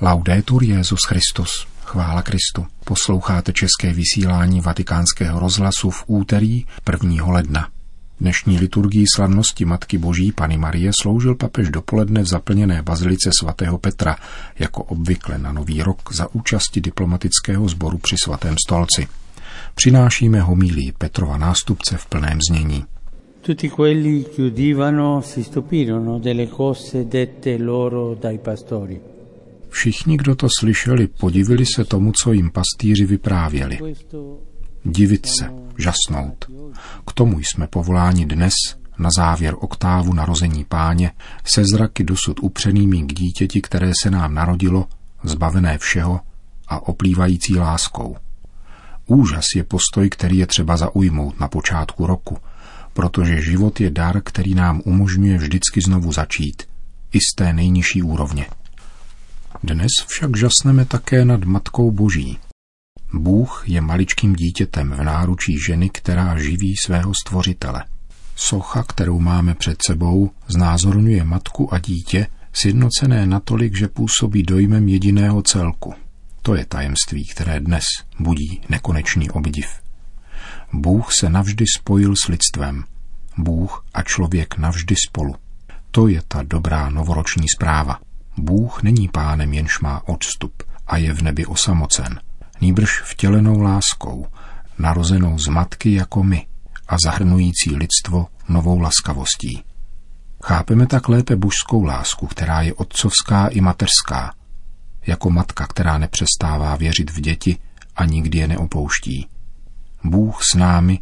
Laudetur Jezus Christus. Chvála Kristu. Posloucháte české vysílání Vatikánského rozhlasu v úterý 1. ledna. Dnešní liturgii slavnosti Matky Boží Pany Marie sloužil papež dopoledne v zaplněné bazilice svatého Petra, jako obvykle na nový rok za účasti diplomatického sboru při svatém stolci. Přinášíme homílii Petrova nástupce v plném znění. Tutti quelli che udivano si stupirono delle cose dette loro dai pastori. Všichni, kdo to slyšeli, podivili se tomu, co jim pastýři vyprávěli. Divit se, žasnout. K tomu jsme povoláni dnes, na závěr oktávu narození páně, se zraky dosud upřenými k dítěti, které se nám narodilo, zbavené všeho a oplývající láskou. Úžas je postoj, který je třeba zaujmout na počátku roku, protože život je dar, který nám umožňuje vždycky znovu začít, i z té nejnižší úrovně. Dnes však žasneme také nad Matkou Boží. Bůh je maličkým dítětem v náručí ženy, která živí svého stvořitele. Socha, kterou máme před sebou, znázorňuje matku a dítě, sjednocené natolik, že působí dojmem jediného celku. To je tajemství, které dnes budí nekonečný obdiv. Bůh se navždy spojil s lidstvem. Bůh a člověk navždy spolu. To je ta dobrá novoroční zpráva. Bůh není pánem, jenž má odstup a je v nebi osamocen, nýbrž vtělenou láskou, narozenou z matky jako my a zahrnující lidstvo novou laskavostí. Chápeme tak lépe božskou lásku, která je otcovská i mateřská, jako matka, která nepřestává věřit v děti a nikdy je neopouští. Bůh s námi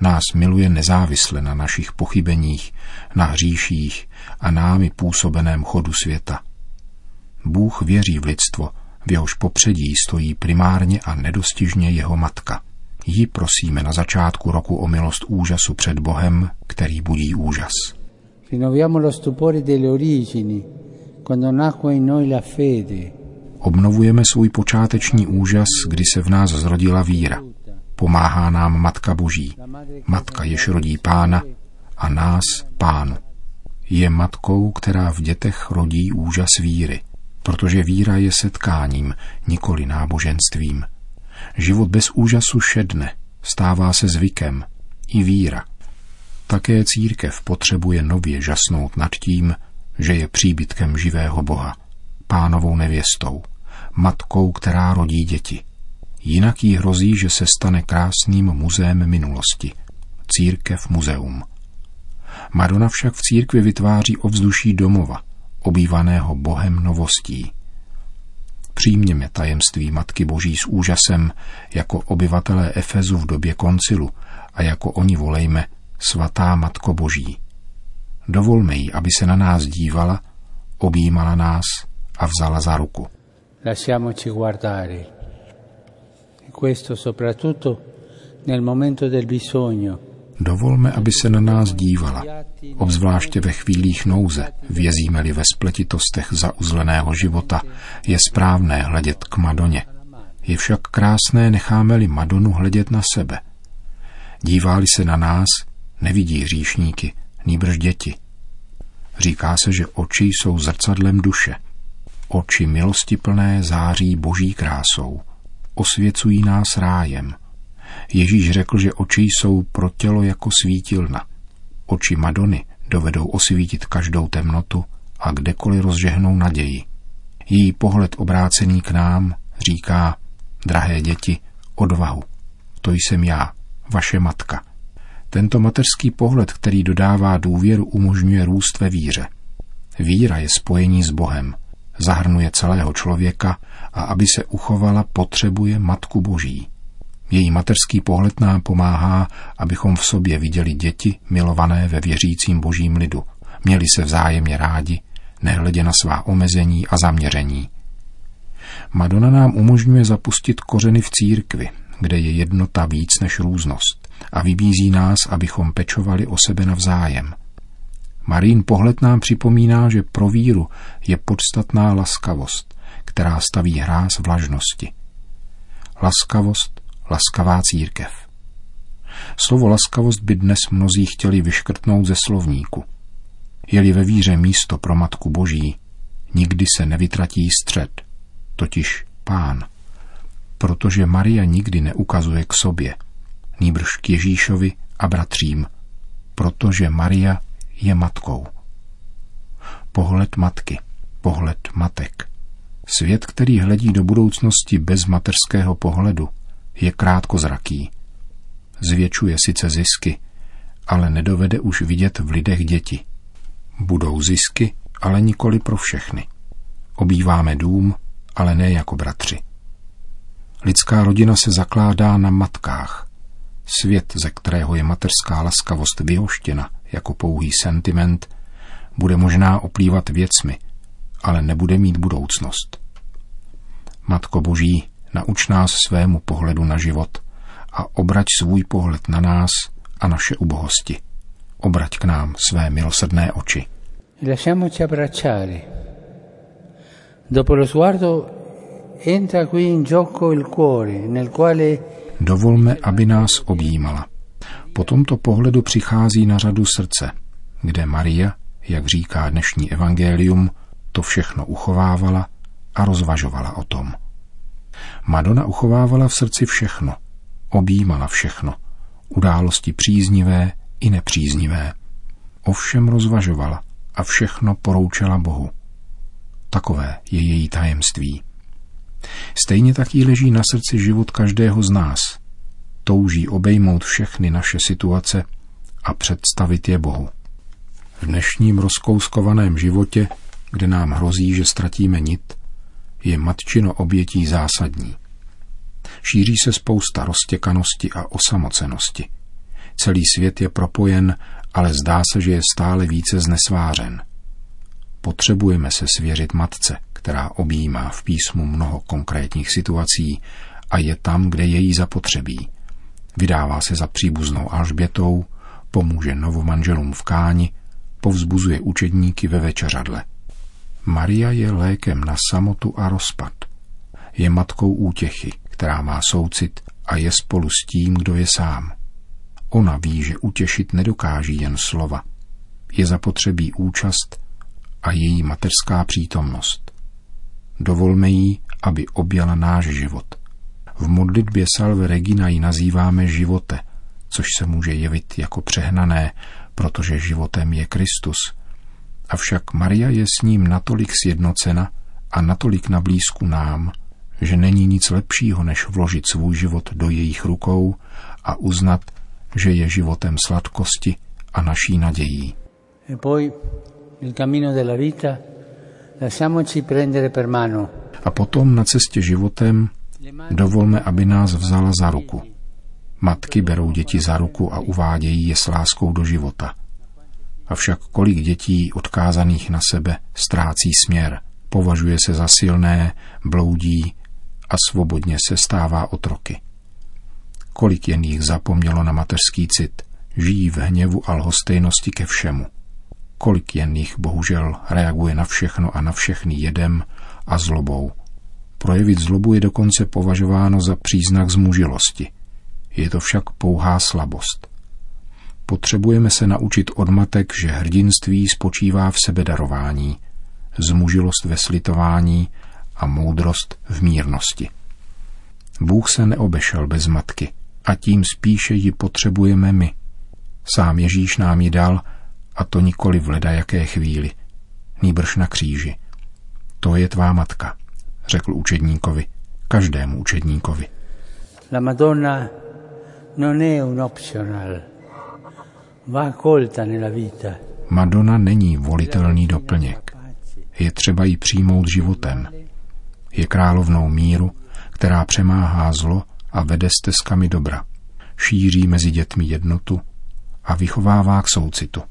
nás miluje nezávisle na našich pochybeních, na hříších a námi působeném chodu světa. Bůh věří v lidstvo, v jehož popředí stojí primárně a nedostižně jeho matka. Ji prosíme na začátku roku o milost úžasu před Bohem, který budí úžas. Obnovujeme svůj počáteční úžas, kdy se v nás zrodila víra. Pomáhá nám Matka Boží, Matka jež rodí Pána a nás Pánu. Je matkou, která v dětech rodí úžas víry – protože víra je setkáním, nikoli náboženstvím. Život bez úžasu šedne, stává se zvykem, i víra. Také církev potřebuje nově žasnout nad tím, že je příbytkem živého Boha, pánovou nevěstou, matkou, která rodí děti. Jinak jí hrozí, že se stane krásným muzeem minulosti. Církev muzeum. Madonna však v církvi vytváří ovzduší domova, obývaného Bohem novostí. Přijměme tajemství Matky Boží s úžasem jako obyvatelé Efezu v době koncilu a jako oni volejme Svatá Matko Boží. Dovolme jí, aby se na nás dívala, objímala nás a vzala za ruku. Lasciamoci guardare. E questo soprattutto nel momento del bisogno Dovolme, aby se na nás dívala, obzvláště ve chvílích nouze, vězíme-li ve spletitostech zauzleného života, je správné hledět k Madoně. Je však krásné, necháme-li Madonu hledět na sebe. Díváli se na nás, nevidí hříšníky, nýbrž děti. Říká se, že oči jsou zrcadlem duše. Oči milostiplné září boží krásou. Osvěcují nás rájem – Ježíš řekl, že oči jsou pro tělo jako svítilna. Oči Madony dovedou osvítit každou temnotu a kdekoliv rozžehnou naději. Její pohled obrácený k nám říká, drahé děti, odvahu. To jsem já, vaše matka. Tento mateřský pohled, který dodává důvěru, umožňuje růst ve víře. Víra je spojení s Bohem, zahrnuje celého člověka a aby se uchovala, potřebuje Matku Boží. Její mateřský pohled nám pomáhá, abychom v sobě viděli děti milované ve věřícím božím lidu. Měli se vzájemně rádi, nehledě na svá omezení a zaměření. Madonna nám umožňuje zapustit kořeny v církvi, kde je jednota víc než různost a vybízí nás, abychom pečovali o sebe navzájem. Marín pohled nám připomíná, že pro víru je podstatná laskavost, která staví hráz vlažnosti. Laskavost laskavá církev. Slovo laskavost by dnes mnozí chtěli vyškrtnout ze slovníku. Je-li ve víře místo pro Matku Boží, nikdy se nevytratí střed. totiž pán. Protože Maria nikdy neukazuje k sobě, nýbrž k Ježíšovi a bratřím, protože Maria je matkou. Pohled matky, pohled matek. Svět, který hledí do budoucnosti bez materského pohledu, je krátkozraký. Zvětšuje sice zisky, ale nedovede už vidět v lidech děti. Budou zisky, ale nikoli pro všechny. Obýváme dům, ale ne jako bratři. Lidská rodina se zakládá na matkách. Svět, ze kterého je mateřská laskavost vyhoštěna jako pouhý sentiment, bude možná oplývat věcmi, ale nebude mít budoucnost. Matko Boží, nauč nás svému pohledu na život a obrať svůj pohled na nás a naše ubohosti. Obrať k nám své milosrdné oči. Lasciamoci abbracciare. Dopo lo sguardo entra qui in gioco il cuore, nel quale Dovolme, aby nás objímala. Po tomto pohledu přichází na řadu srdce, kde Maria, jak říká dnešní evangelium, to všechno uchovávala a rozvažovala o tom. Madonna uchovávala v srdci všechno, objímala všechno, události příznivé i nepříznivé. Ovšem rozvažovala a všechno poroučela Bohu. Takové je její tajemství. Stejně tak jí leží na srdci život každého z nás. Touží obejmout všechny naše situace a představit je Bohu. V dnešním rozkouskovaném životě, kde nám hrozí, že ztratíme nit, je matčino obětí zásadní. Šíří se spousta roztěkanosti a osamocenosti. Celý svět je propojen, ale zdá se, že je stále více znesvářen. Potřebujeme se svěřit matce, která objímá v písmu mnoho konkrétních situací a je tam, kde je jí zapotřebí. Vydává se za příbuznou Alžbětou, pomůže novomanželům v káni, povzbuzuje učedníky ve večeřadle. Maria je lékem na samotu a rozpad. Je matkou útěchy, která má soucit a je spolu s tím, kdo je sám. Ona ví, že utěšit nedokáží jen slova. Je zapotřebí účast a její mateřská přítomnost. Dovolme jí, aby objala náš život. V modlitbě Salve Regina ji nazýváme živote, což se může jevit jako přehnané, protože životem je Kristus. Avšak Maria je s ním natolik sjednocena a natolik na blízku nám, že není nic lepšího, než vložit svůj život do jejich rukou a uznat, že je životem sladkosti a naší nadějí. A potom na cestě životem dovolme, aby nás vzala za ruku. Matky berou děti za ruku a uvádějí je s láskou do života. Avšak kolik dětí odkázaných na sebe ztrácí směr, považuje se za silné, bloudí a svobodně se stává otroky. Kolik jen jich zapomnělo na mateřský cit, žijí v hněvu a lhostejnosti ke všemu. Kolik jen jich bohužel reaguje na všechno a na všechny jedem a zlobou. Projevit zlobu je dokonce považováno za příznak zmužilosti. Je to však pouhá slabost. Potřebujeme se naučit od matek, že hrdinství spočívá v sebedarování, zmužilost ve slitování a moudrost v mírnosti. Bůh se neobešel bez matky a tím spíše ji potřebujeme my. Sám Ježíš nám ji dal a to nikoli v ledajaké chvíli, nýbrž na kříži. To je tvá matka, řekl učedníkovi, každému učedníkovi. La Madonna non è un optional, Madonna není volitelný doplněk. Je třeba ji přijmout životem. Je královnou míru, která přemáhá zlo a vede stezkami dobra. Šíří mezi dětmi jednotu a vychovává k soucitu.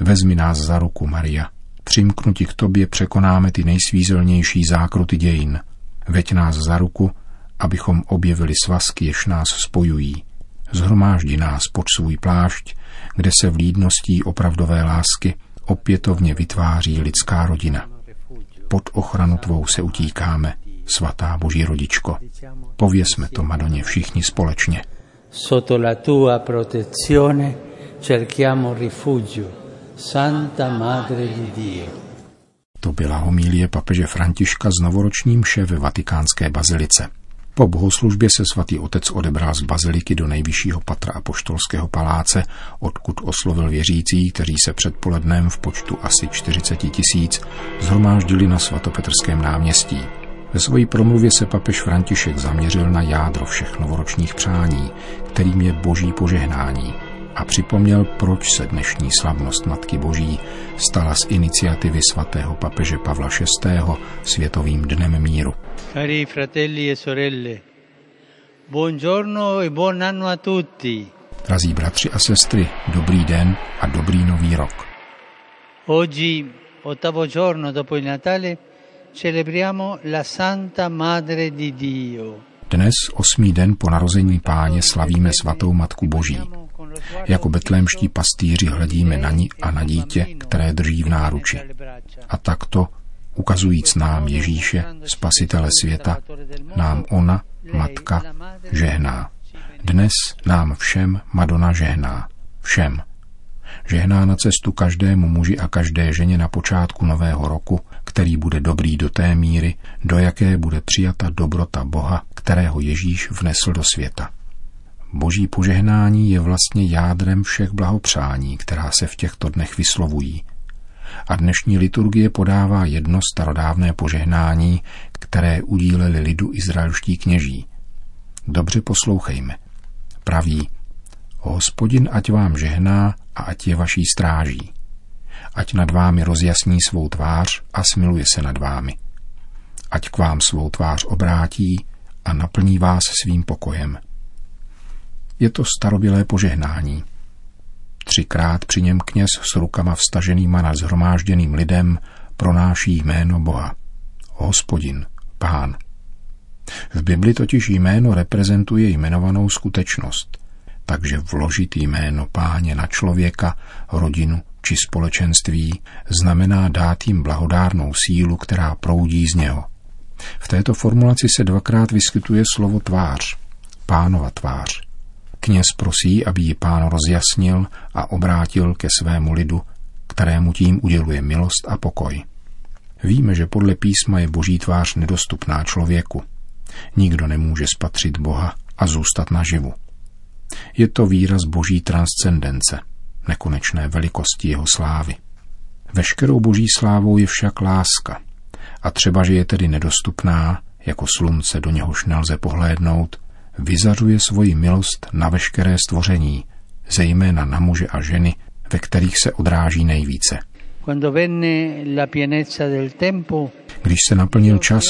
Vezmi nás za ruku, Maria. Přimknuti k tobě překonáme ty nejsvízelnější zákruty dějin. Veď nás za ruku, abychom objevili svazky, jež nás spojují. Zhromáždi nás pod svůj plášť, kde se vlídností opravdové lásky opětovně vytváří lidská rodina. Pod ochranu tvou se utíkáme, svatá boží rodičko. Pověsme to Madoně všichni společně. Sotto la tua protezione cerchiamo rifugio, Santa Madre di Dio. To byla homílie papeže Františka z novoroční mše ve vatikánské bazilice. Po bohoslužbě se svatý otec odebral z baziliky do nejvyššího patra apoštolského paláce, odkud oslovil věřící, kteří se předpolednem v počtu asi 40 tisíc zhromáždili na svatopetrském náměstí. Ve své promluvě se papež František zaměřil na jádro všech novoročních přání, kterým je boží požehnání a připomněl, proč se dnešní slavnost Matky Boží stala z iniciativy svatého papeže Pavla VI. Světovým dnem míru. Cari fratelli e sorelle, buongiorno e buon anno a tutti. Drazí bratři a sestry, dobrý den a dobrý nový rok. Oggi, ottavo giorno dopo il Natale, celebriamo la Santa Madre di Dio. Dnes, osmý den po narození páně, slavíme svatou Matku Boží. Jako betlémští pastýři hledíme na ní a na dítě, které drží v náruči. A takto, ukazujíc nám Ježíše, spasitele světa, nám ona, matka, žehná. Dnes nám všem Madonna žehná. Všem. Žehná na cestu každému muži a každé ženě na počátku nového roku, který bude dobrý do té míry, do jaké bude přijata dobrota Boha, kterého Ježíš vnesl do světa. Boží požehnání je vlastně jádrem všech blahopřání, která se v těchto dnech vyslovují. A dnešní liturgie podává jedno starodávné požehnání, které udíleli lidu izraelští kněží. Dobře poslouchejme. Praví, Hospodin ať vám žehná a ať je vaší stráží. Ať nad vámi rozjasní svou tvář a smiluje se nad vámi. Ať k vám svou tvář obrátí a naplní vás svým pokojem. Je to starobilé požehnání. Třikrát při něm kněz s rukama vstaženýma nad zhromážděným lidem pronáší jméno Boha. Hospodin, Pán. V Bibli totiž jméno reprezentuje jmenovanou skutečnost, takže vložit jméno páně na člověka, rodinu či společenství znamená dát jim blahodárnou sílu, která proudí z něho. V této formulaci se dvakrát vyskytuje slovo tvář, pánova tvář. Kněz prosí, aby ji pán rozjasnil a obrátil ke svému lidu, kterému tím uděluje milost a pokoj. Víme, že podle písma je boží tvář nedostupná člověku. Nikdo nemůže spatřit Boha a zůstat naživu. Je to výraz boží transcendence, nekonečné velikosti jeho slávy. Veškerou boží slávou je však láska. A třeba, že je tedy nedostupná, jako slunce, do něhož nelze pohlédnout, vyzařuje svoji milost na veškeré stvoření, zejména na muže a ženy, ve kterých se odráží nejvíce. Když se naplnil čas,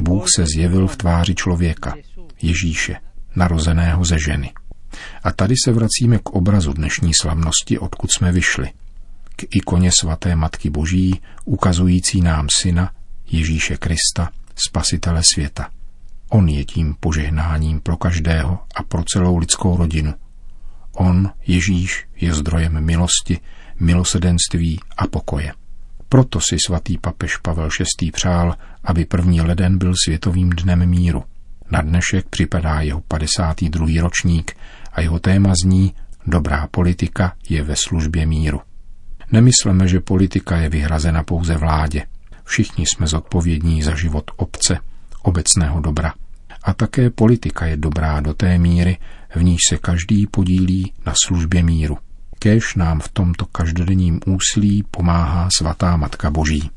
Bůh se zjevil v tváři člověka, Ježíše, narozeného ze ženy. A tady se vracíme k obrazu dnešní slavnosti, odkud jsme vyšli. K ikoně svaté Matky Boží, ukazující nám syna Ježíše Krista, spasitele světa. On je tím požehnáním pro každého a pro celou lidskou rodinu. On, Ježíš, je zdrojem milosti, milosedenství a pokoje. Proto si svatý papež Pavel VI. přál, aby první leden byl světovým dnem míru. Na dnešek připadá jeho 52. ročník a jeho téma zní Dobrá politika je ve službě míru. Nemysleme, že politika je vyhrazena pouze vládě. Všichni jsme zodpovědní za život obce, obecného dobra. A také politika je dobrá do té míry, v níž se každý podílí na službě míru. Kéž nám v tomto každodenním úsilí pomáhá svatá Matka Boží.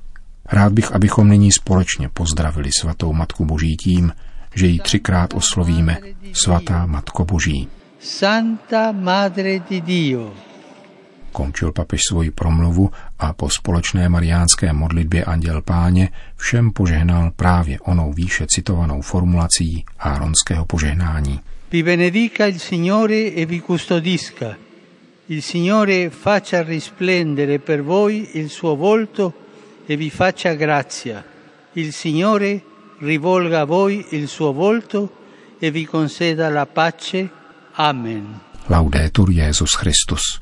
Rád bych, abychom nyní společně pozdravili svatou Matku Boží tím, že ji třikrát oslovíme Svatá Matko Boží. Santa Madre di Dio. Končil papež svoji promluvu a po společné mariánské modlitbě Anděl Páně všem požehnal právě onou výše citovanou formulací áronského požehnání. Vi benedica il Signore e vi custodisca. Il Signore faccia risplendere per voi il suo volto e vi faccia grazia. Il Signore rivolga a voi il suo volto e vi conceda la pace. Amen. Laudetur Jesus Christus.